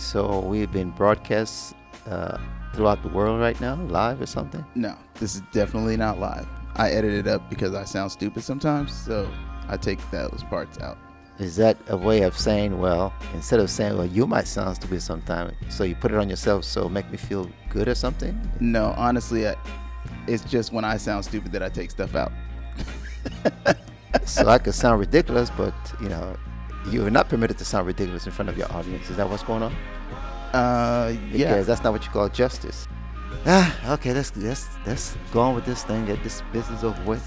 So we've been broadcast uh, throughout the world right now, live or something. No, this is definitely not live. I edit it up because I sound stupid sometimes, so I take those parts out. Is that a way of saying, well, instead of saying, well, you might sound stupid sometimes, so you put it on yourself, so make me feel good or something? No, honestly, I, it's just when I sound stupid that I take stuff out. so I could sound ridiculous, but you know, you are not permitted to sound ridiculous in front of your audience. Is that what's going on? Uh, yeah. Because that's not what you call justice. Ah, okay. Let's let's let's go on with this thing. Get this business over with.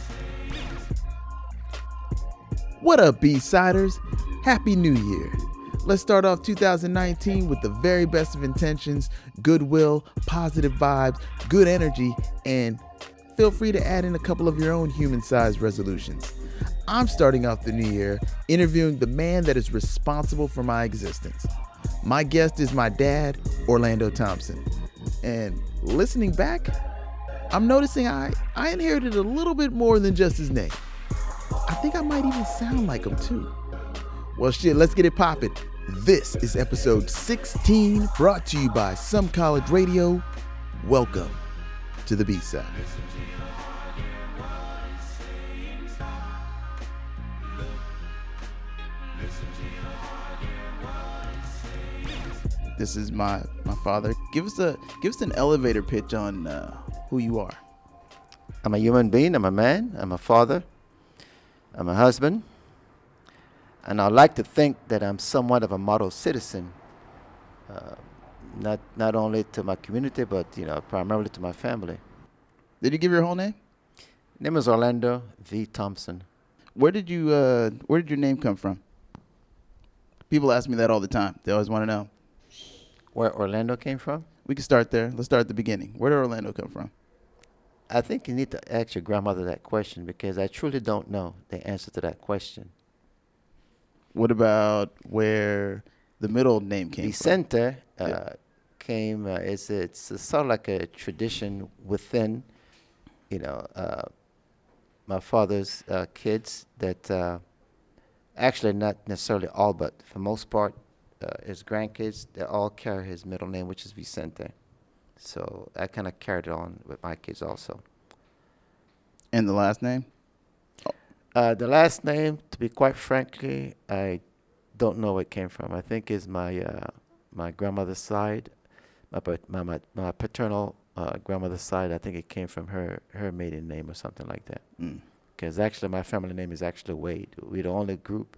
What up, B-Siders? Happy New Year. Let's start off 2019 with the very best of intentions, goodwill, positive vibes, good energy, and feel free to add in a couple of your own human sized resolutions. I'm starting off the new year interviewing the man that is responsible for my existence. My guest is my dad, Orlando Thompson. And listening back, I'm noticing I, I inherited a little bit more than just his name. I think I might even sound like him too. Well, shit, let's get it popping. This is episode 16, brought to you by Some College Radio. Welcome to the B side. This is my my father. Give us a give us an elevator pitch on uh, who you are. I'm a human being. I'm a man. I'm a father. I'm a husband. And I like to think that I'm somewhat of a model citizen, uh, not not only to my community, but you know, primarily to my family. Did you give your whole name? Name is Orlando V. Thompson. Where did you uh, Where did your name come from? People ask me that all the time. They always want to know. Where Orlando came from? We can start there. Let's start at the beginning. Where did Orlando come from? I think you need to ask your grandmother that question because I truly don't know the answer to that question. What about where the middle name came Vicente, from? uh, yeah. came, uh, it's, it's sort of like a tradition within, you know, uh, my father's uh, kids that uh, actually not necessarily all, but for most part, uh, his grandkids, they all carry his middle name, which is Vicente. So I kind of carried it on with my kids also. And the last name? Uh, the last name, to be quite frankly, I don't know where it came from. I think is my uh, my grandmother's side, my my my, my paternal uh, grandmother's side. I think it came from her her maiden name or something like that. Because mm. actually, my family name is actually Wade. We're the only group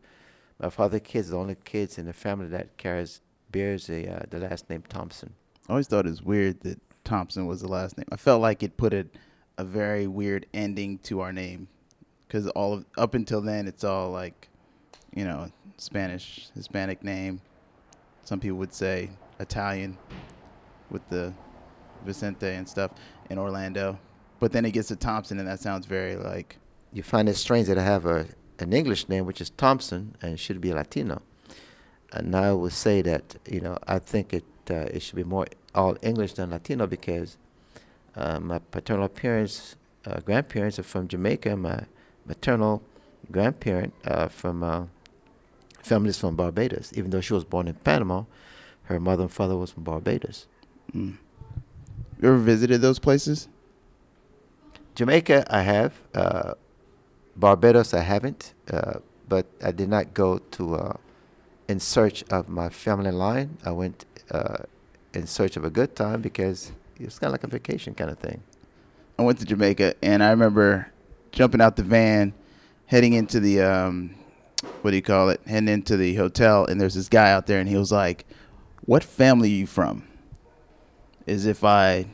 my father kids, the only kids in the family that carries bears a, uh, the last name Thompson. I always thought it was weird that Thompson was the last name. I felt like it put a, a very weird ending to our name, because all of up until then it's all like, you know, Spanish, Hispanic name. Some people would say Italian, with the Vicente and stuff in Orlando, but then it gets to Thompson, and that sounds very like. You find it strange that I have a an English name, which is Thompson, and should be Latino. And I would say that you know I think it uh, it should be more all English than Latino because uh, my paternal parents, uh, grandparents are from Jamaica. My maternal grandparent uh, from uh, families from Barbados. Even though she was born in Panama, her mother and father was from Barbados. Mm. You ever visited those places? Jamaica, I have. Barbados, I haven't, uh, but I did not go to uh, in search of my family line. I went uh, in search of a good time because it's kind of like a vacation kind of thing. I went to Jamaica and I remember jumping out the van, heading into the um, what do you call it? Heading into the hotel, and there's this guy out there, and he was like, "What family are you from?" As if I,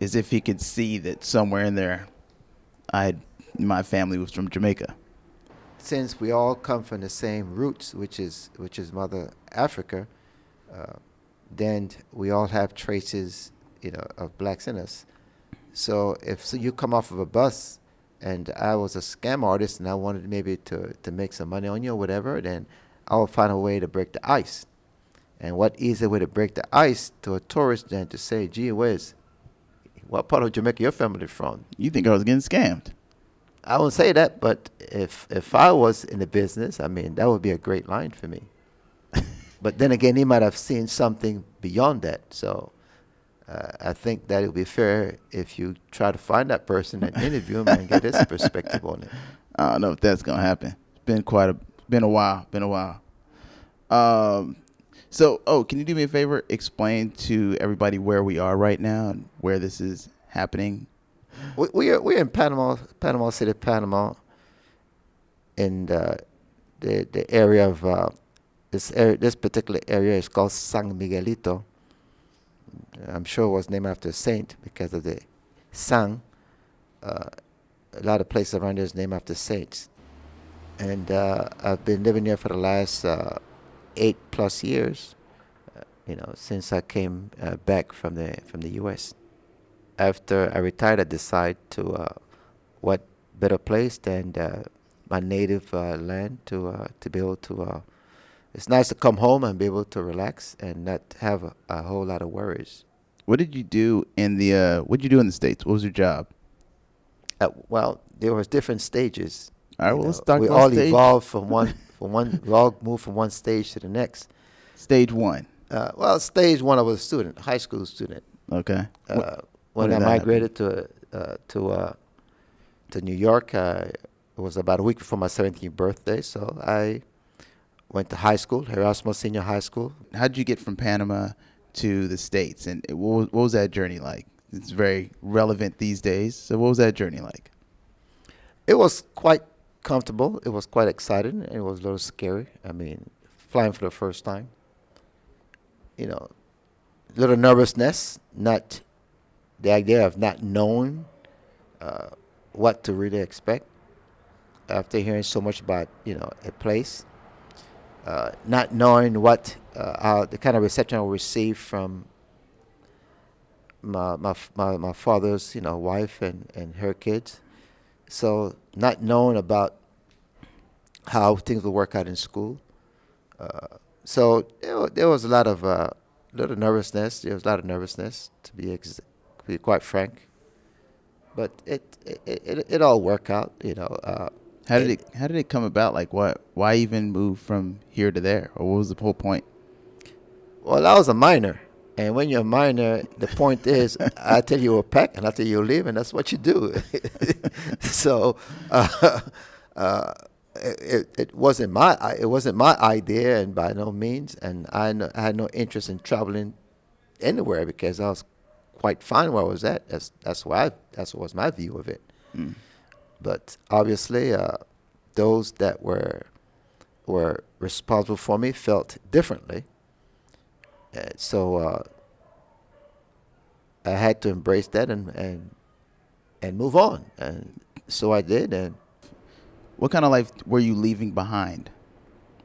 as if he could see that somewhere in there, I had my family was from Jamaica. Since we all come from the same roots, which is which is Mother Africa, uh, then we all have traces, you know, of blacks in us. So if so you come off of a bus, and I was a scam artist, and I wanted maybe to to make some money on you or whatever, then I will find a way to break the ice. And what easier way to break the ice to a tourist than to say, "Gee whiz, what part of Jamaica your family from?" You think I was getting scammed? I won't say that, but if if I was in the business, I mean, that would be a great line for me. but then again, he might have seen something beyond that. So uh, I think that it would be fair if you try to find that person and interview him and get his perspective on it. I don't know if that's gonna happen. It's been quite a been a while. Been a while. Um, so oh, can you do me a favor? Explain to everybody where we are right now and where this is happening. We, we are we're in Panama, Panama City, Panama, in the the, the area of uh, this area, this particular area is called San Miguelito. I'm sure it was named after a saint because of the San. Uh, a lot of places around there is named after saints. And uh, I've been living here for the last uh, eight plus years, uh, you know, since I came uh, back from the from the U.S. After I retired, I decided to uh, what better place than my native land to to be able to it's nice to come home and be able to relax and not have a, a whole lot of worries. What did you do in the uh, What did you do in the states? What was your job? Uh, well, there was different stages. All right, well, know, let's talk. We all stage. evolved from one from one. we all moved from one stage to the next. Stage one. Uh, well, stage one, I was a student, high school student. Okay. Uh, when I migrated to uh, to uh, to New York, it was about a week before my 17th birthday, so I went to high school, Erasmus Senior High School. How did you get from Panama to the States, and what was, what was that journey like? It's very relevant these days. So, what was that journey like? It was quite comfortable. It was quite exciting. It was a little scary. I mean, flying for the first time. You know, a little nervousness, not the idea of not knowing uh, what to really expect after hearing so much about you know a place uh, not knowing what uh, the kind of reception I received from my, my my my father's you know wife and and her kids, so not knowing about how things will work out in school, uh, so there, there, was a lot of uh, little nervousness. There was a lot of nervousness to be ex- to be quite frank, but it it, it, it all worked out. You know, uh, how did it, it How did it come about? Like, what? Why even move from here to there, or what was the whole point? Well, I was a minor, and when you're a minor, the point is, I tell you a pack, and I tell you leave, and that's what you do. so, uh, uh, it, it wasn't my it wasn't my idea, and by no means, and I, no, I had no interest in traveling anywhere because I was quite fine where I was at. That's that's why I, that's what was my view of it. Mm. But obviously, uh, those that were were responsible for me felt differently. So uh, I had to embrace that and, and and move on. And so I did. And what kind of life were you leaving behind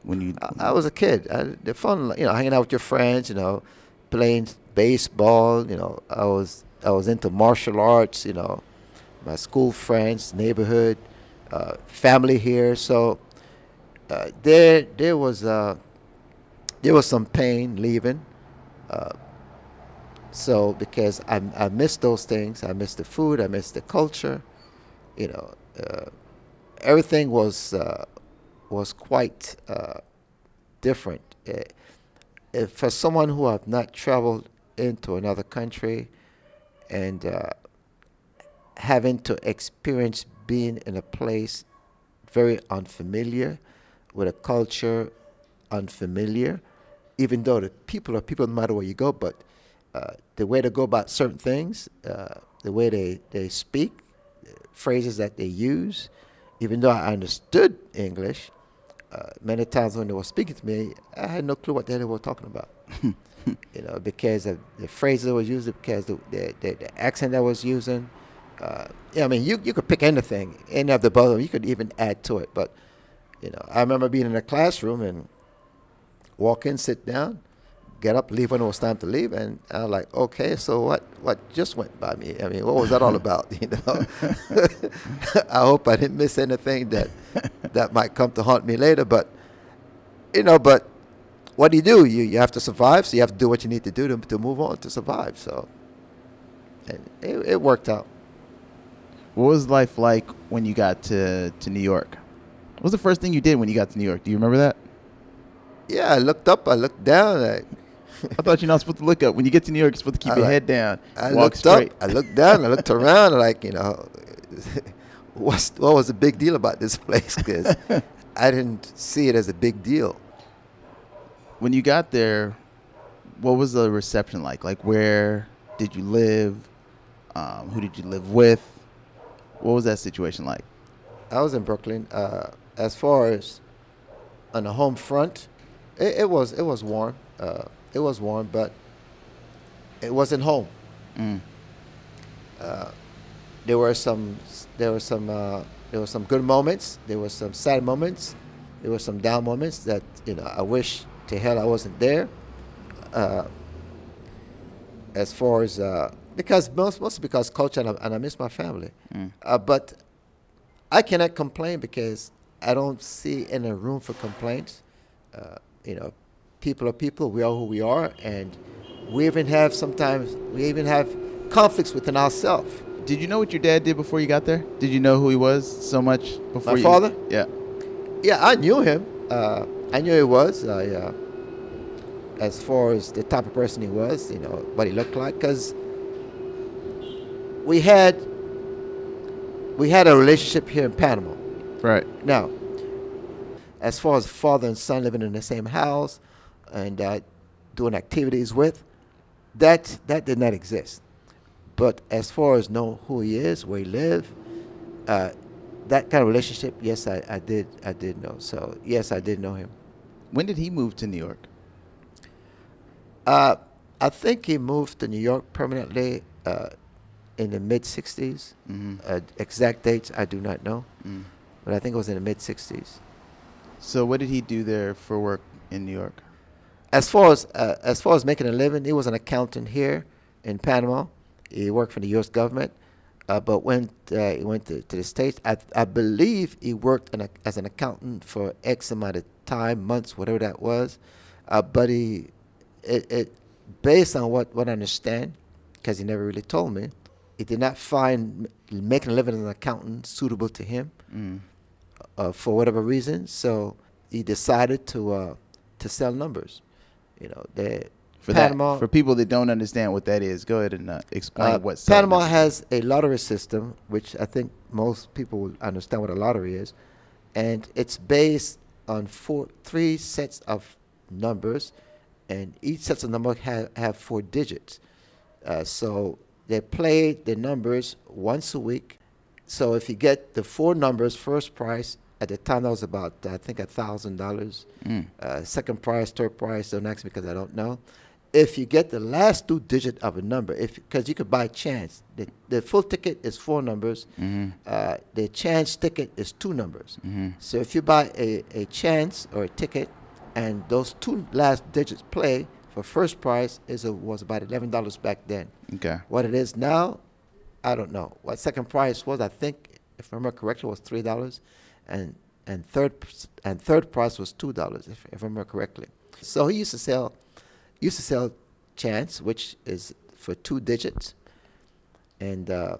when you? I, I was a kid. I, the fun, you know, hanging out with your friends. You know, playing baseball. You know, I was I was into martial arts. You know, my school friends, neighborhood, uh, family here. So uh, there, there was uh, there was some pain leaving. Uh, so because I, I missed those things, I missed the food, I missed the culture. You know, uh, everything was was quite different. For someone who have not traveled into another country and having to experience being in a place very unfamiliar, with a culture unfamiliar, even though the people are people no matter where you go, but uh, the way to go about certain things, uh, the way they, they speak, phrases that they use, even though I understood English, uh, many times when they were speaking to me, I had no clue what the hell they were talking about. you know, because of the phrases I was using, because the, the, the, the accent I was using, uh, yeah, I mean, you, you could pick anything, any of the both You could even add to it. But, you know, I remember being in a classroom and walk in, sit down, get up, leave when it was time to leave. And I was like, okay, so what, what just went by me? I mean, what was that all about? You know, I hope I didn't miss anything that, that might come to haunt me later. But, you know, but what do you do? You, you have to survive, so you have to do what you need to do to, to move on to survive. So it, it worked out. What was life like when you got to, to New York? What was the first thing you did when you got to New York? Do you remember that? Yeah, I looked up, I looked down. Like, I thought you're not supposed to look up. When you get to New York, you're supposed to keep I your like- head down, I looked straight. up, I looked down, I looked around, like you know, what's what was the big deal about this place? Because I didn't see it as a big deal. When you got there, what was the reception like? Like, where did you live? Um, who did you live with? What was that situation like? I was in Brooklyn. Uh, as far as on the home front, it, it was it was warm. Uh, it was warm, but it wasn't home. Mm. Uh, there were some there were some uh, there were some good moments. There were some sad moments. There were some down moments that you know I wish to hell I wasn't there. Uh, as far as uh, because most mostly because culture and I, and I miss my family, Mm. uh, but I cannot complain because I don't see any room for complaints. Uh, you know, people are people. We are who we are, and we even have sometimes we even have conflicts within ourselves. Did you know what your dad did before you got there? Did you know who he was so much before My you? father? Yeah. Yeah, I knew him. Uh, I knew he was. I, uh, as far as the type of person he was, you know, what he looked like, because we had we had a relationship here in Panama. Right. Now, as far as father and son living in the same house and uh, doing activities with, that that did not exist. But as far as know who he is, where he live, uh, that kind of relationship, yes, I, I did I did know. So yes, I did know him. When did he move to New York? Uh, I think he moved to New York permanently uh, in the mid '60s. Mm-hmm. Uh, exact dates I do not know, Mm. but I think it was in the mid '60s. So what did he do there for work in New York? As far as uh, as far as making a living, he was an accountant here in Panama. He worked for the U.S. government, uh, but went uh, he went to, to the states. I, I believe he worked in a, as an accountant for X amount of time, months, whatever that was. Uh, but he, it, it based on what what I understand, because he never really told me, he did not find making a living as an accountant suitable to him Mm. uh, for whatever reason. So he decided to uh, to sell numbers. You know, the For Panama that, for people that don't understand what that is, go ahead and uh, explain uh, what Panama has a lottery system, which I think most people will understand what a lottery is, and it's based on four, three sets of numbers, and each set of numbers have, have four digits. Uh, so they play the numbers once a week. So if you get the four numbers, first prize at the time that was about I think a thousand dollars. Mm. Uh, second prize, third prize, don't ask me because I don't know. If you get the last two digit of a number, if because you could buy chance, the, the full ticket is four numbers. Mhm. Uh, the chance ticket is two numbers. Mhm. So if you buy a, a chance or a ticket, and those two last digits play for first prize is a, was about eleven dollars back then. Okay. What it is now, I don't know. What second prize was, I think, if I remember correctly, was three dollars, and and third and third prize was two dollars, if, if I remember correctly. So he used to sell, used to sell chance, which is for two digits, and uh,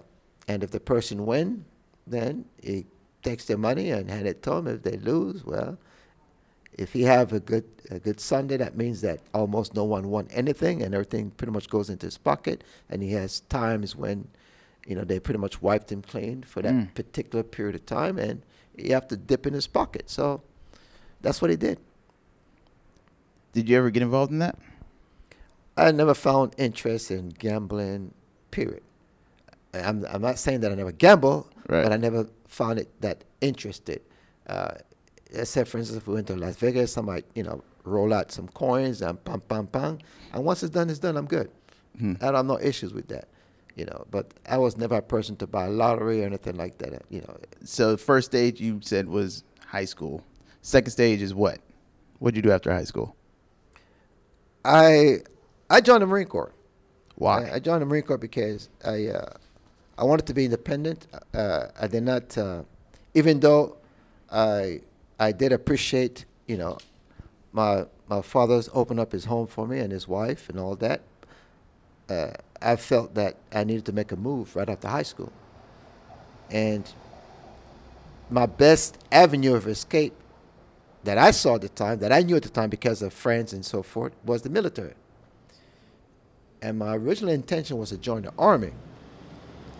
and if the person win, then he takes their money and hand it to him. If they lose, well, if he have a good a good Sunday, that means that almost no one won anything, and everything pretty much goes into his pocket. And he has times when, you know, they pretty much wiped him clean for that Mm. particular period of time, and he have to dip in his pocket. So that's what he did. Did you ever get involved in that? I never found interest in gambling. Period. I'm I'm not saying that I never gamble, Right. but I never found it that interested. Uh, let's say, for instance, if we went to Las Vegas, I might, you know, roll out some coins and pam, pam, pam. And once it's done, it's done. I'm good. Hmm. I don't have no issues with that, you know. But I was never a person to buy a lottery or anything like that. You know, So first stage you said was high school. Second stage is what? What'd you do after high school? I I joined the Marine Corps. Why? I, I joined the Marine Corps because I uh, I wanted to be independent. Uh, I did not, uh, even though I I did appreciate, you know, my my father's opened up his home for me and his wife and all that. I felt that I needed to make a move right after high school, and my best avenue of escape that I saw at the time, that I knew at the time because of friends and so forth, was the military. And my original intention was to join the army.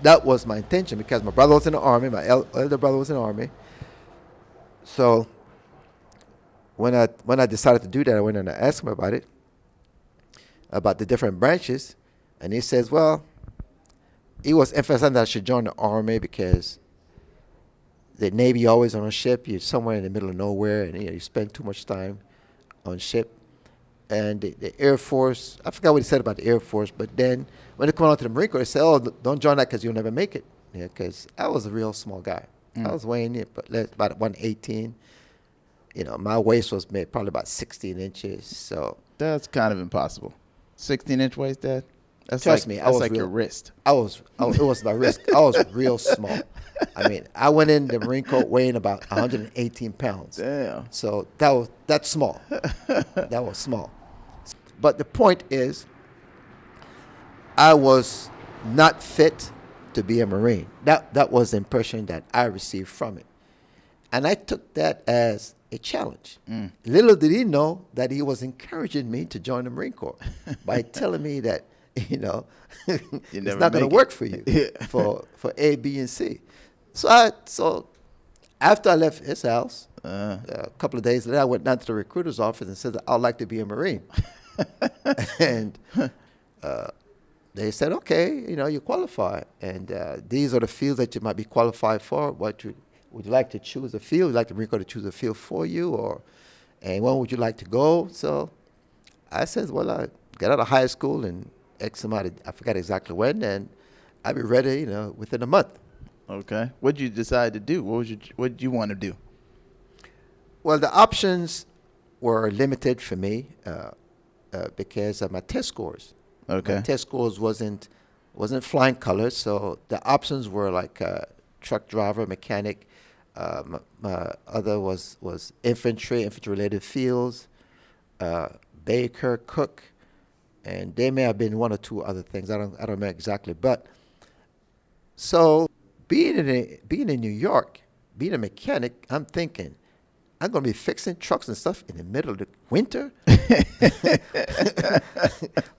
That was my intention because my brother was in the army, my elder brother was in the army. So when I when I decided to do that, I went and I asked him about it, about the different branches, and he says, well, he was emphasizing that I should join the army because the Navy always on a ship. You're somewhere in the middle of nowhere, and you, know, you spend too much time on ship. And the, the, Air Force, I forgot what he said about the Air Force, but then when they come out to the Marine Corps, they said, "Oh, don't join that because you'll never make it." Yeah, because I was a real small guy. Mm. I was weighing it, but about 118. You know, my waist was made probably about 16 inches. So that's kind of impossible. 16 inch waist, Dad. That's Trust like, me, I was like real, your wrist. I was, I was, it was my wrist. I was real small. I mean, I went in the Marine Corps weighing about 118 pounds. Damn. So that was that's small. that was small. But the point is, I was not fit to be a Marine. That that was the impression that I received from it, and I took that as a challenge. Mm. Little did he know that he was encouraging me to join the Marine Corps by telling me that you know, it's not going to work for you yeah. for for A, B, and C. So I so after I left his house, uh a couple of days later, I went down to the recruiter's office and said, "I'd like to be a Marine." and uh, they said, "Okay, you know, you qualify, and uh, these are the fields that you might be qualified for. What you would you like to choose a field? Would you like the Marine Corps to choose a field for you, or and when would you like to go?" So I said, "Well, I got out of high school and X amount of, I forgot exactly when, and I'd be ready, you know, within a month. Okay. What did you decide to do? What was you, what did you want to do? Well, the options were limited for me uh, uh, because of my test scores. Okay. My test scores wasn't wasn't flying colors, so the options were like uh, truck driver, mechanic. Uh, my, my, other was was infantry, infantry related fields, uh, baker, cook, and there may have been one or two other things. I don't I don't know exactly, but so being in a, being in New York, being a mechanic, I'm thinking I'm going to be fixing trucks and stuff in the middle of the winter.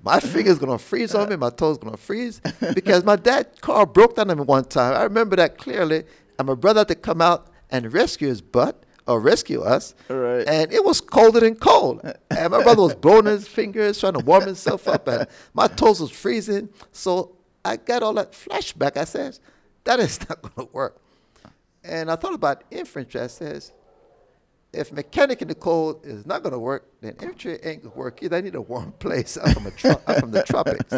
my finger's going to freeze on me. My toes going to freeze because my dad's car broke down on me one time. I remember that clearly. And my brother had to come out and rescue his butt or rescue us. Right. And it was colder than cold. And my brother was blowing his fingers, trying to warm himself up, and my toes was freezing. So I got all that flashback. I said, that is not going to work. And I thought about infantry. I says, if mechanic in the cold is not going to work, then infantry ain't going to work either. I need a warm place. I'm from, tro- I'm from the tropics.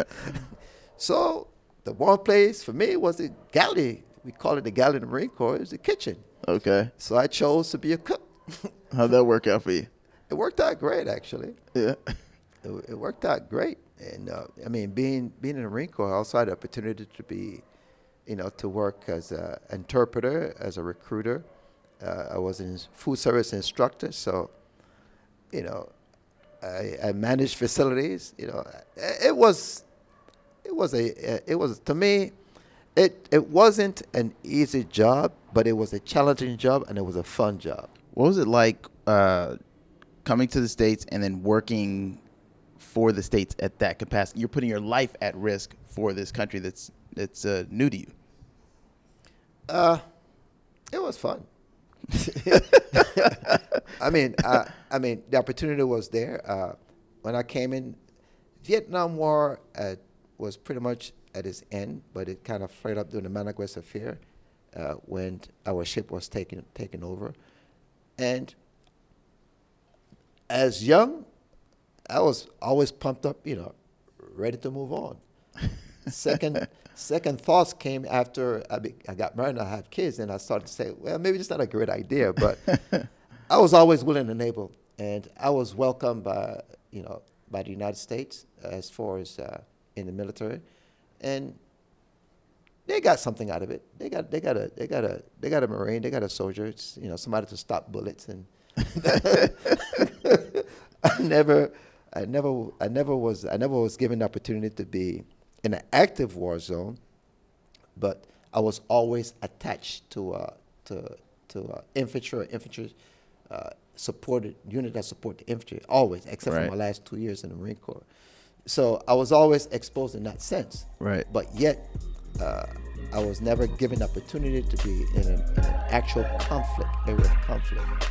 so the warm place for me was the galley. We call it the galley in the Marine Corps. It was the kitchen. Okay. So I chose to be a cook. How'd that work out for you? It worked out great, actually. Yeah. It, it worked out great, and uh, I mean, being being in the Marine Corps, I also had the opportunity to be, you know, to work as an interpreter, as a recruiter. Uh, I was a food service instructor, so, you know, I, I managed facilities. You know, it was, it was a, it was to me, it it wasn't an easy job, but it was a challenging job and it was a fun job. What was it like uh, coming to the states and then working for the states at that capacity? You're putting your life at risk for this country that's that's uh, new to you. Uh, it was fun. I mean, uh, I mean, the opportunity was there. Uh, when I came in, Vietnam War uh, was pretty much at its end, but it kind of flared up during the Mayaguez affair uh, when our ship was taken taken over. And as young, I was always pumped up, you know, ready to move on. second, second thoughts came after I, be, I got married and I had kids, and I started to say, well, maybe it's not a great idea, but I was always willing and able, and I was welcomed by, you know, by the United States as far as uh, in the military and they got something out of it. They got they got a they got a they got a marine. They got a soldier. It's, you know, somebody to stop bullets. And I never, I never, I never was I never was given the opportunity to be in an active war zone, but I was always attached to uh, to to uh, infantry or infantry uh, supported unit that support the infantry always, except Right. for my last two years in the Marine Corps. So I was always exposed in that sense. Right. But yet, uh, I was never given opportunity to be in an, in an actual conflict area of conflict.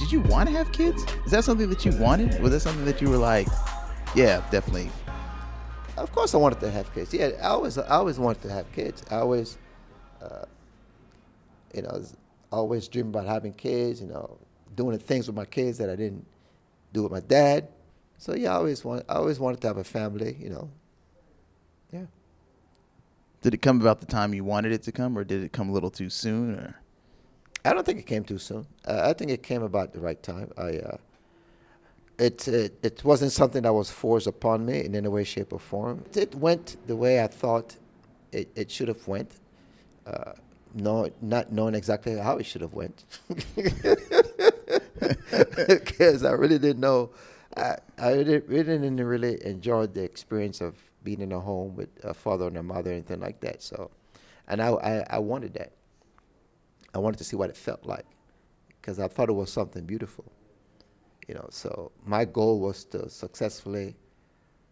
Did you want to have kids? Is that something that you wanted? Was that something that you were like, yeah, definitely? Of course, I wanted to have kids. Yeah, I always, I always wanted to have kids. I always, uh, you know, was always dreaming about having kids. You know, doing the things with my kids that I didn't do with my dad. So yeah, I always want, I always wanted to have a family. You know, yeah. Did it come about the time you wanted it to come, or did it come a little too soon? Or I don't think it came too soon. Uh, I think it came about the right time. I, uh, it, it it wasn't something that was forced upon me in any way, shape, or form. It went the way I thought it, it should have went. Uh, no, not knowing exactly how it should have went, because I really didn't know. I I really, didn't really enjoy the experience of being in a home with a father and a mother, anything like that. So, and I I, I wanted that. I wanted to see what it felt like because I thought it was something beautiful. You know, so my goal was to successfully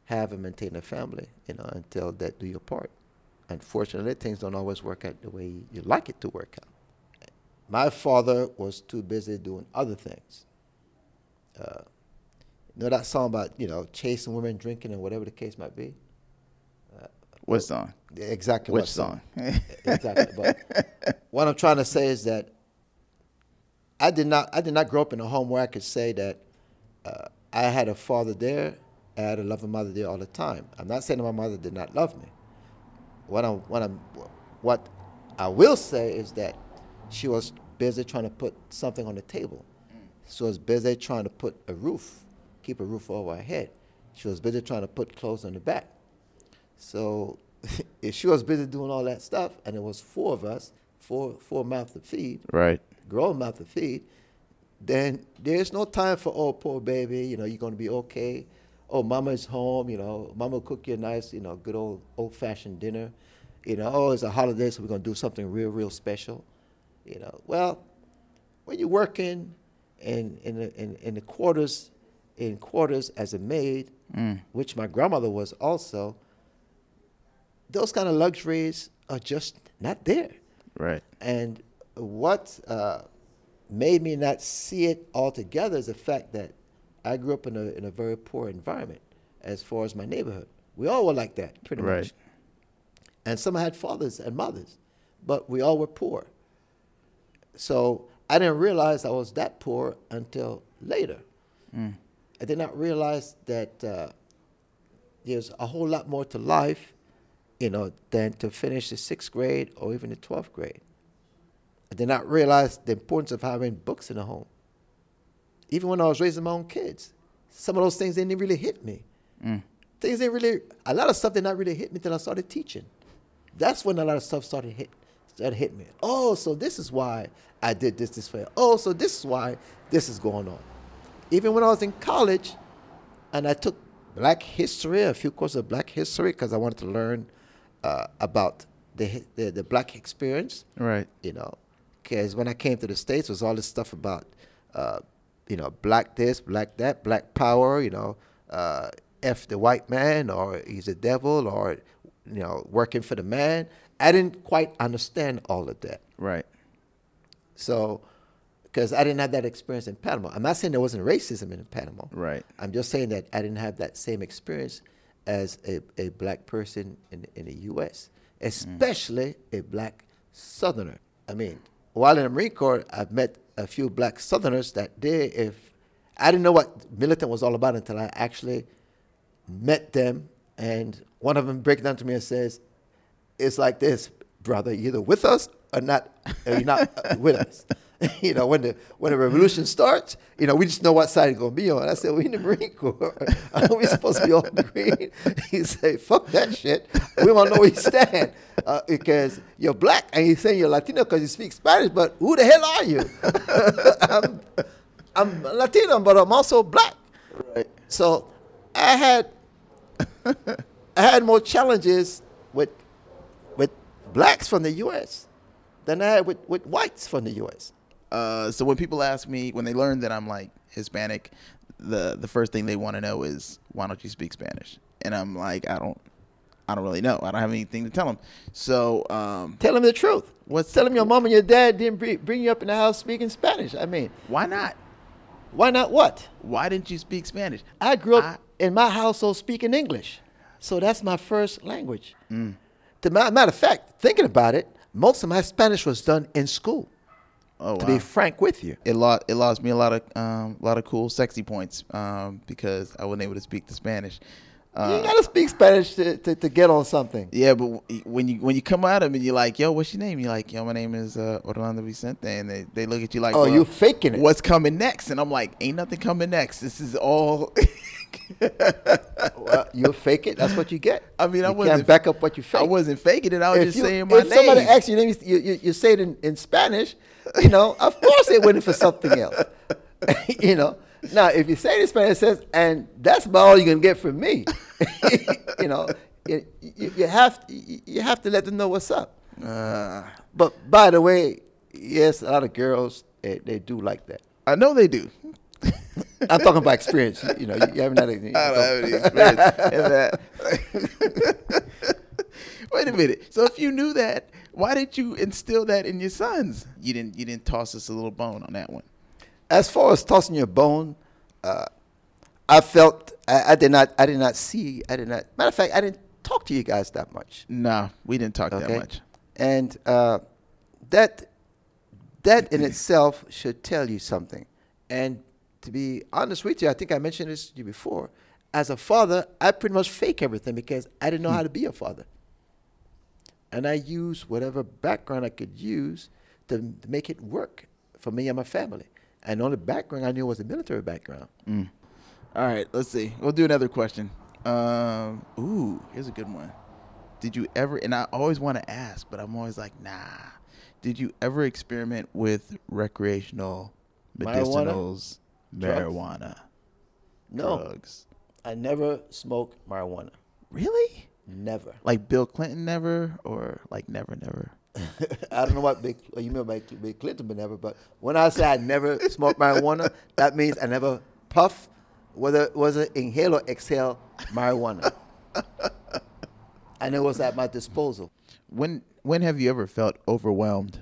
have and maintain a family, you know, until death do your part. Unfortunately, things don't always work out the way you like it to work out. My father was too busy doing other things. Uh, you know that song about, you know, chasing women, drinking, and whatever the case might be? what song? Exactly Which what song? exactly. But what I'm trying to say is that I did not I did not grow up in a home where I could say that uh, I had a father there, I had a loving mother there all the time. I'm not saying that my mother did not love me. What I'm what I'm what I will say is that she was busy trying to put something on the table. Mm. She was busy trying to put a roof, keep a roof over her head. She was busy trying to put clothes on the back. So if she was busy doing all that stuff, and it was four of us, four four mouths to feed, right. grown mouth to feed, then there's no time for oh poor baby, you know you're gonna be okay. Oh, mama's home, you know, mama will cook you a nice, you know, good old old fashioned dinner. You know, oh, it's a holiday, so we're gonna do something real, real special. You know, well, when you're working in in the, in, in the quarters, in quarters as a maid, which my grandmother was also, those kind of luxuries are just not there. Right. And what uh, made me not see it altogether is the fact that I grew up in a, in a very poor environment as far as my neighborhood. We all were like that, pretty Right. much. And some had fathers and mothers, but we all were poor. So I didn't realize I was that poor until later. I did not realize that uh, there's a whole lot more to life, you know, than to finish the sixth grade or even the 12th grade. I did not realize the importance of having books in the home. Even when I was raising my own kids, some of those things didn't really hit me. Things didn't really, a lot of stuff did not really hit me until I started teaching. That's when a lot of stuff started hit, started hit me. Oh, so this is why I did this this way. Oh, so this is why this is going on. Even when I was in college, and I took Black history, a few courses of Black history, because I wanted to learn uh, about the, the the Black experience Right. you know, because when I came to the states, it was all this stuff about, uh, you know, black this, black that, black power, you know, uh, f the white man, or he's a devil, or you know, working for the man. I didn't quite understand all of that, Right. so because I didn't have that experience in Panama. I'm not saying there wasn't racism in Panama. Right. I'm just saying that I didn't have that same experience as a, a black person in, in the U.S., especially a black Southerner. I mean, while in the Marine Corps, I've met a few black Southerners that did. If I didn't know what militant was all about until I actually met them, and one of them breaks down to me and says, "It's like this, brother. You're either with us or not. Or you're not uh, with us." you know, when the when the revolution starts, you know, we just know what side it's gonna be on. I said, we in the Marine Corps. Are we supposed to be on green? He said, fuck that shit. We want to know where you stand. Uh, because you're black and you saying you're Latino because you speak Spanish, but who the hell are you? I'm, I'm Latino, but I'm also black. Right. So I had I had more challenges with blacks from the U.S. than I had with, with whites from the U.S. Uh, so when people ask me when they learn that I'm like Hispanic, the the first thing they want to know is why don't you speak Spanish? And I'm like, I don't, I don't really know. I don't have anything to tell them. So um, Tell them the truth. What's- Tell them your mom and your dad didn't bring, bring you up in the house speaking Spanish. I mean, why not? why not what? Why didn't you speak Spanish? I grew up I- in my household speaking English. So that's my first language. Mm. To ma- matter of fact, thinking about it, most of my Spanish was done in school, Oh to wow. be frank with you. it lost it lost me a lot of um, a lot of cool sexy points um, because I wasn't able to speak the Spanish. you Uh, gotta speak Spanish to, to, to get on something. yeah, but w- when you when you come at them and you're like, "Yo, what's your name?" You're like, "Yo, my name is uh, Orlando Vicente," and they, they look at you like, Oh, well, you faking it. What's coming next?" And I'm like, "Ain't nothing coming next. This is all." Well, you fake it. That's what you get. I mean, I you wasn't can't back up what you fake. I wasn't faking it. I was if just you, saying my if name. somebody asks you, you, you, you say it in, in Spanish, you know, of course they went for something else. you know. Now, if you say it in Spanish, it says, and that's about all you're gonna get from me. you know, you, you, have you you have to let them know what's up. Uh, But by the way, yes, a lot of girls they, they do like that. I know they do. I'm talking about experience. You know, you haven't had any. I don't have any experience that. Wait a minute. So if you knew that, why did you instill that in your sons? You didn't. You didn't toss us a little bone on that one. As far as tossing your bone, uh, I felt I, I did not I did not see I did not matter of fact I didn't talk to you guys that much. Nah, we didn't talk that much. and uh, that that in itself should tell you something. And to be honest with you, I think I mentioned this to you before. As a father, I pretty much fake everything because I didn't know how to be a father. And I used whatever background I could use to, to make it work for me and my family. And the only background I knew was a military background. All right, let's see. We'll do another question. Um, ooh, here's a good one. Did you ever? And I always want to ask, but I'm always like, nah. Did you ever experiment with recreational Marijuana? Medicinals, Drugs? marijuana, No, drugs? I never smoked marijuana. Really? Never. Like Bill Clinton never, or like never, never. I don't know what big, you mean by Bill Clinton, but never. But when I say I never smoked marijuana, that means I never puff, whether was it inhale or exhale marijuana. and it was at my disposal. When when have you ever felt overwhelmed?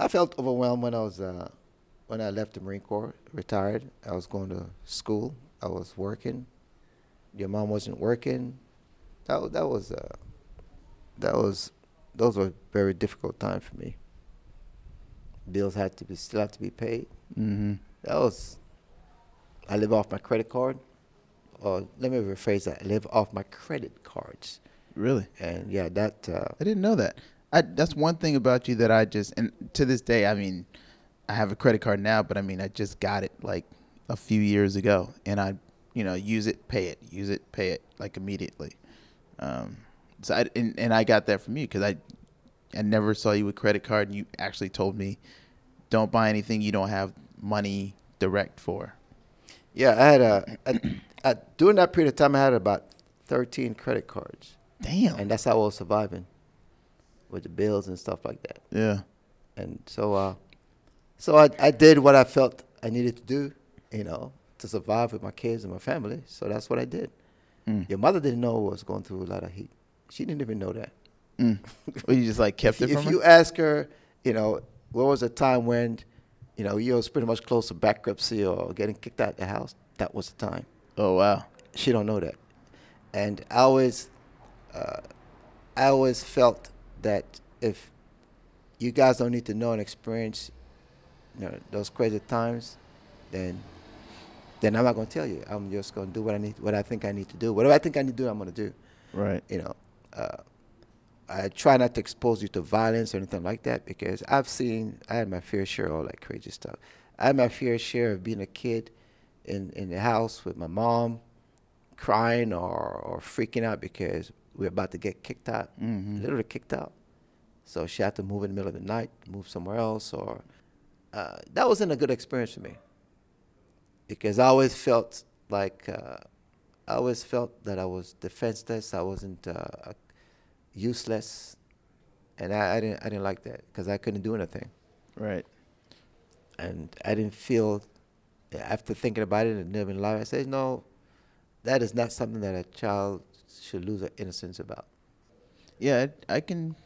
I felt overwhelmed when I was uh, when I left the Marine Corps, retired. I was going to school. I was working. Your mom wasn't working. That that was uh, that was those were very difficult time for me. Bills had to be still have to be paid. Mm-hmm. That was. I live off my credit card, or let me rephrase that. I live off my credit cards, Really? and yeah, that. Uh, I didn't know that. I that's one thing about you that I just and to this day, I mean, I have a credit card now, but I mean, I just got it like a few years ago, and I, you know, use it, pay it, use it, pay it, like immediately. Um, so I and, and I got that from you because I, I never saw you with credit card, and you actually told me, don't buy anything you don't have money direct for. Yeah, I had a, a, a during that period of time, I had about thirteen credit cards, Damn. and that's how I was surviving with the bills and stuff like that. yeah. And so, uh, so I, I did what I felt I needed to do, you know, to survive with my kids and my family. So that's what I did. Mm. Your mother didn't know I was going through a lot of heat. She didn't even know that. Mm. Well, you just like kept it if from her? you ask her, you know, what was a time when, you know, you was pretty much close to bankruptcy or getting kicked out of the house? That was the time. oh wow. She don't know that, and I always, uh, I always felt that if you guys don't need to know and experience, you know, those crazy times, then, then I'm not gonna tell you. I'm just gonna do what I need, what I think I need to do. Whatever I think I need to do, I'm gonna do Right. you know, uh, I try not to expose you to violence or anything like that because I've seen, I had my fair share of all that crazy stuff. I had my fair share of being a kid in, in the house with my mom crying or, or freaking out because we are about to get kicked out, Mhm. literally kicked out. So she had to move in the middle of the night, move somewhere else, or uh, that wasn't a good experience for me because I always felt like uh, I always felt that I was defenseless. I wasn't uh, useless. and I, I didn't I didn't like that because I couldn't do anything, Right. and I didn't feel after thinking about it and living life. I said, no, that is not something that a child should lose their innocence about. Yeah, I, can.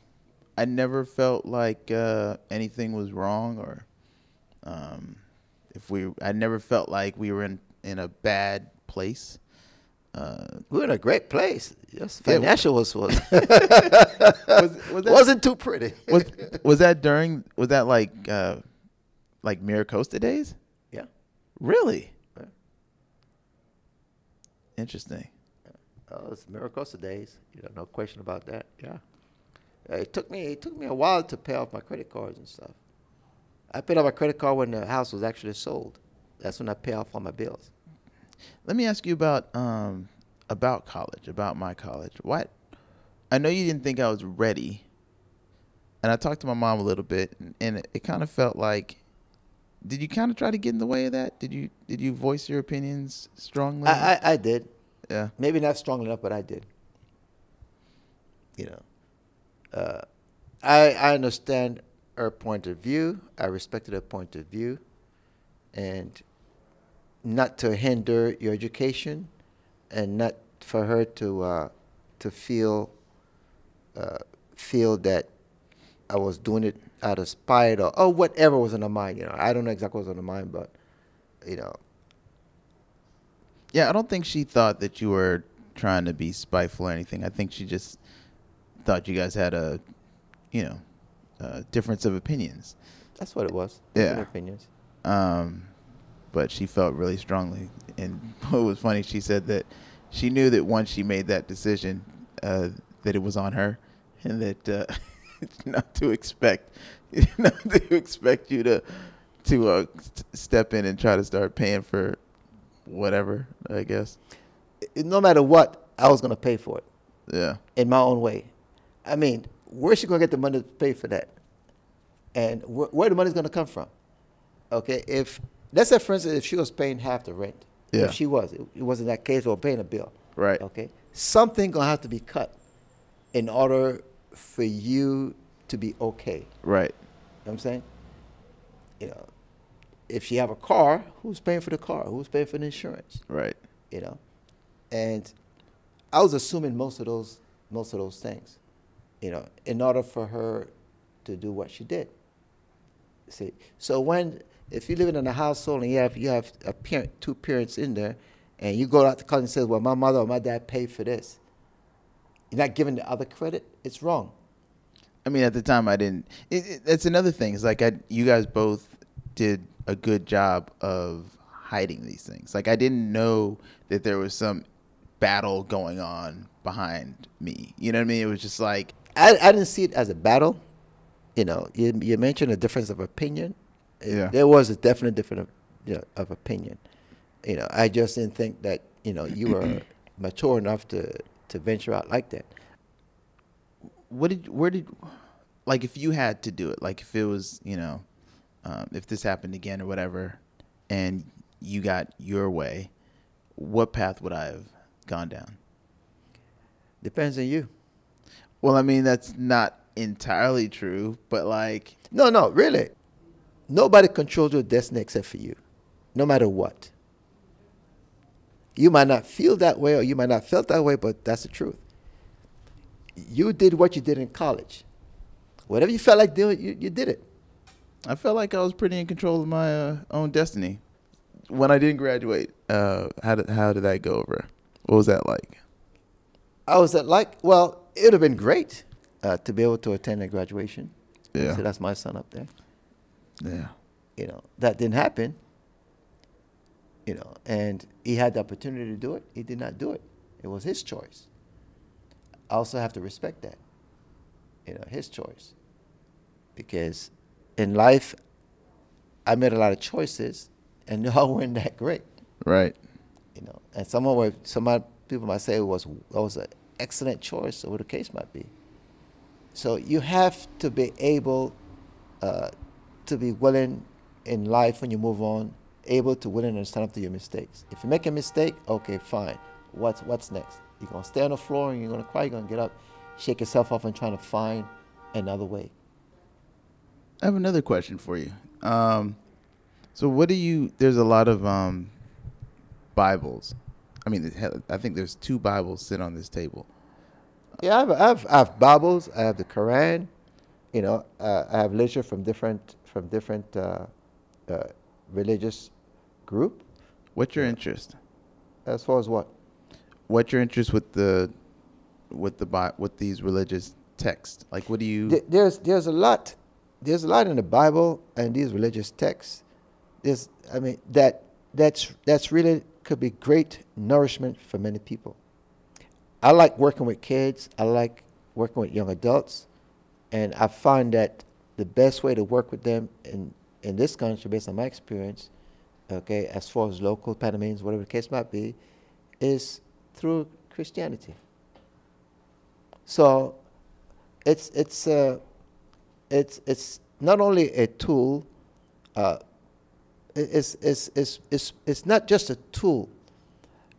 I never felt like uh, anything was wrong, or um, if we. I never felt like we were in in a bad place. Uh, We're in a great place. Yeah. financial was, was, was, was wasn't too pretty. was was that during? Was that like uh, like Miracosta days? yeah. Really Yeah. interesting. Oh, it's Miracosta days. You know, no question about that. Yeah. Uh, it took me it took me a while to pay off my credit cards and stuff. I paid off my credit card when the house was actually sold. That's when I pay off all my bills. Let me ask you about um about college, about my college. What I know you didn't think I was ready, and I talked to my mom a little bit, and, and it, it kind of felt like. Did you kind of try to get in the way of that? Did you did you voice your opinions strongly? I, I, I did. Yeah. Maybe not strong enough, but I did. You know, uh, I I understand her point of view. I respected her point of view, and not to hinder your education, and not for her to uh, to feel uh, feel that I was doing it out of spite or oh whatever was in her mind. You know, I don't know exactly what was on her mind, but you know, Yeah, I don't think she thought that you were trying to be spiteful or anything. I think she just thought you guys had a, you know, a difference of opinions. that's what it was. Yeah. Different opinions. Um, but she felt really strongly. And what was funny, she said that she knew that once she made that decision, uh, that it was on her, and that uh, not to expect, not to expect you to to uh, step in and try to start paying for whatever. I guess. No matter what, I was going to pay for it Yeah. in my own way. I mean, where's she going to get the money to pay for that? And wh- where the money's going to come from? Okay, if let's say, for instance, if she was paying half the rent, Yeah. if she was, it, it wasn't that case, or paying a bill, Right. Okay, something gonna have to be cut in order for you to be okay. Right. You know what I'm saying? You know, if she have a car, who's paying for the car? Who's paying for the insurance? Right. you know and i was assuming most of those most of those things you know in order for her to do what she did see so when if you're living in a household and you have you have a parent two parents in there and you go out to college and say well my mother or my dad paid for this you're not giving the other credit it's wrong I mean, at the time, I didn't. It, it, that's another thing. It's like I, you guys both did a good job of hiding these things. Like I didn't know that there was some battle going on behind me. You know what I mean? It was just like, I, I didn't see it as a battle. You know, you, you mentioned a difference of opinion. Yeah. There was a definite difference of, you know, of opinion. You know, I just didn't think that, you know, you were mature enough to, to venture out like that. what did, where did, like, if you had to do it, like, if it was, you know, um, if this happened again or whatever, and you got your way, what path would I have gone down? Depends on you. Well, I mean, that's not entirely true, but like, No, no, really. Nobody controls your destiny except for you, no matter what. You might not feel that way or you might not felt that way, but that's the truth. You did what you did in college. Whatever you felt like doing, you, you did it. I felt like I was pretty in control of my uh, own destiny. When I didn't graduate, uh, how did how did that go over? What was that like? I was at like, well, it would have been great uh, to be able to attend a graduation. Yeah. So that's my son up there. Yeah, You know, that didn't happen. You know, and he had the opportunity to do it. He did not do it. It was his choice. I also have to respect that. You know, his choice. Because in life, I made a lot of choices, and they all weren't that great. right. You know, and some of some people might say was that was an excellent choice, or what the case might be. So you have to be able uh, to be willing in life when you move on, able to willing to stand up to your mistakes. If you make a mistake, okay, fine. What's what's next? You're gonna stay on the floor and you're gonna cry. You're gonna get up, shake yourself off, and trying to find another way. I have another question for you. Um, so, what do you? There's a lot of um, Bibles. I mean, I think there's two Bibles sit on this table. Yeah, I have, I have, I have Bibles. I have the Quran. You know, uh, I have literature from different from different uh, uh, religious group. What's your interest? As far as what? What's your interest with the with the with these religious texts? Like, what do you? There's there's a lot, there's a lot in the Bible and these religious texts. There's, I mean, that that's that's really could be great nourishment for many people. I like working with kids. I like working with young adults, and I find that the best way to work with them in in this country, based on my experience, okay, as far as local Panamanians, whatever the case might be, is through Christianity. So it's it's uh, it's it's not only a tool. Uh, it's, it's, it's, it's, it's not just a tool.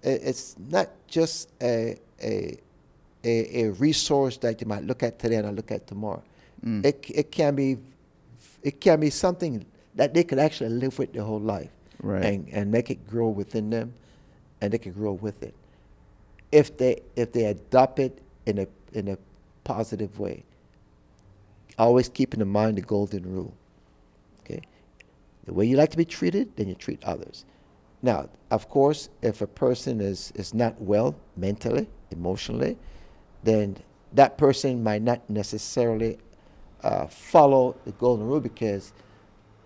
It's not just a, a, a, a resource that you might look at today and I look at tomorrow. Mm. It, it can be it can be something that they could actually live with their whole life right. and, and make it grow within them and they can grow with it if they if they adopt it in a in a positive way always keeping in mind the golden rule okay the way you like to be treated then you treat others now of course if a person is is not well mentally emotionally then that person might not necessarily uh, follow the golden rule because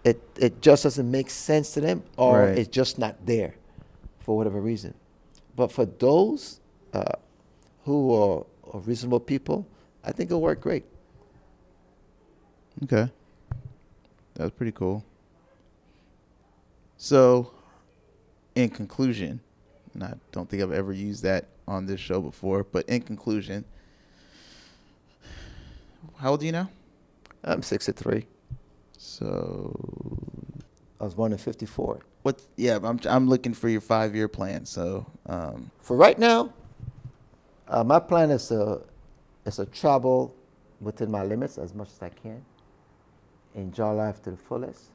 it it just doesn't make sense to them or right. it's just not there for whatever reason. But for those uh, who are, are, reasonable people, I think it'll work great. Okay, that's pretty cool. So, in conclusion, and I don't think I've ever used that on this show before, but in conclusion, how old are you now? I'm 63. So I was born in '54. What? Yeah, I'm I'm looking for your five year plan. So um. for right now, uh, my plan is to is to travel within my limits as much as I can. Enjoy life to the fullest.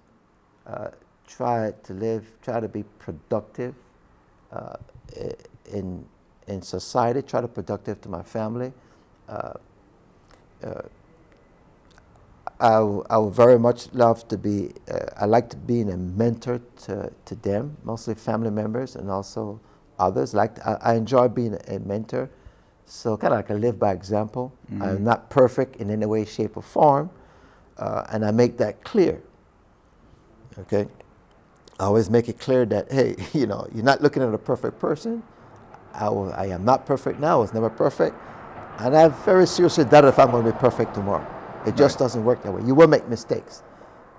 Uh, try to live. Try to be productive uh, in in society. Try to be productive to my family. Uh, uh, I, I would very much love to be, uh, I like to be a mentor to, to them, mostly family members and also others. Like I, I enjoy being a mentor. So kind of like I live by example. Mm-hmm. I'm not perfect in any way, shape, or form. Uh, and I make that clear. Okay? I always make it clear that, hey, you know, you're not looking at a perfect person. I, will, I am not perfect now. I was never perfect. And I have very seriously doubt if I'm going to be perfect tomorrow. It just right. doesn't work that way. You will make mistakes,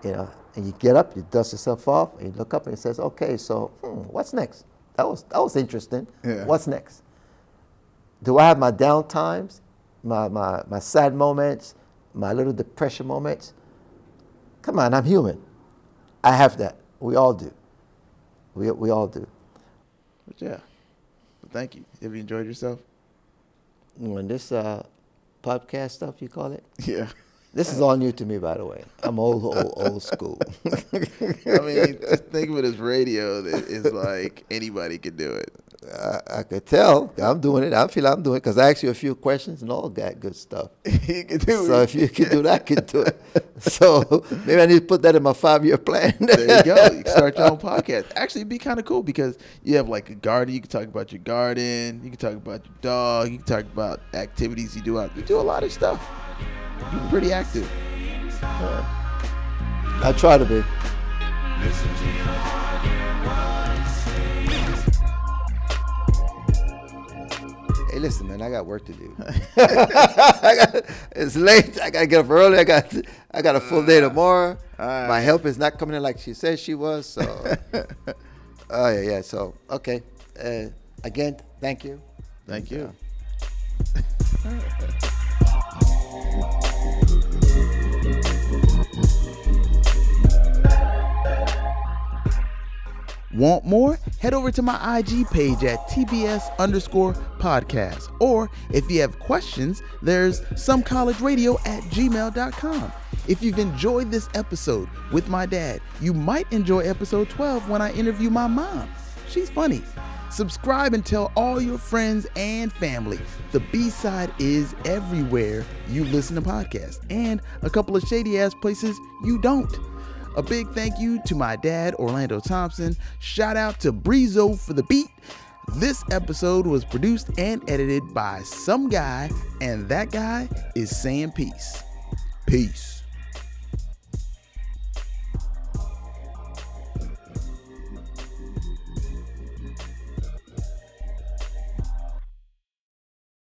you know. And you get up, you dust yourself off, and you look up and it says, "Okay, so hmm, what's next? That was that was interesting. Yeah. What's next? Do I have my down times, my my my sad moments, my little depression moments? Come on, I'm human. I have that. We all do. We we all do. But yeah, well, thank you. Have you enjoyed yourself? When this uh, podcast stuff, you call it? Yeah. This is all new to me, by the way. I'm old, old, old school. I mean, just think of it as radio. That is like anybody could do it. I, I could tell. I'm doing it. I feel I'm doing it because I asked you a few questions and all that good stuff. you can do so it. if you can do that, I can do it. So maybe I need to put that in my five year plan. there you go. You start your own podcast. Actually, it'd be kind of cool because you have like a garden. You can talk about your garden. You can talk about your dog. You can talk about activities you do out. You do a lot of stuff. You're pretty active. Uh, I try to be. Hey, listen, man, I got work to do. got, it's late. I gotta get up early. I got I got a full day tomorrow. Right. My help is not coming in like she said she was. So, oh yeah, yeah. So okay. Uh, again, thank you. Thank you. Want more? Head over to my IG page at TBS underscore podcast. Or if you have questions, there's somecollegeradio at gmail.com. If you've enjoyed this episode with my dad, you might enjoy episode 12 when I interview my mom. She's funny. Subscribe and tell all your friends and family. The B side is everywhere you listen to podcasts and a couple of shady ass places you don't. A big thank you to my dad, Orlando Thompson. Shout out to Breezo for the beat. This episode was produced and edited by some guy, and that guy is saying peace. Peace.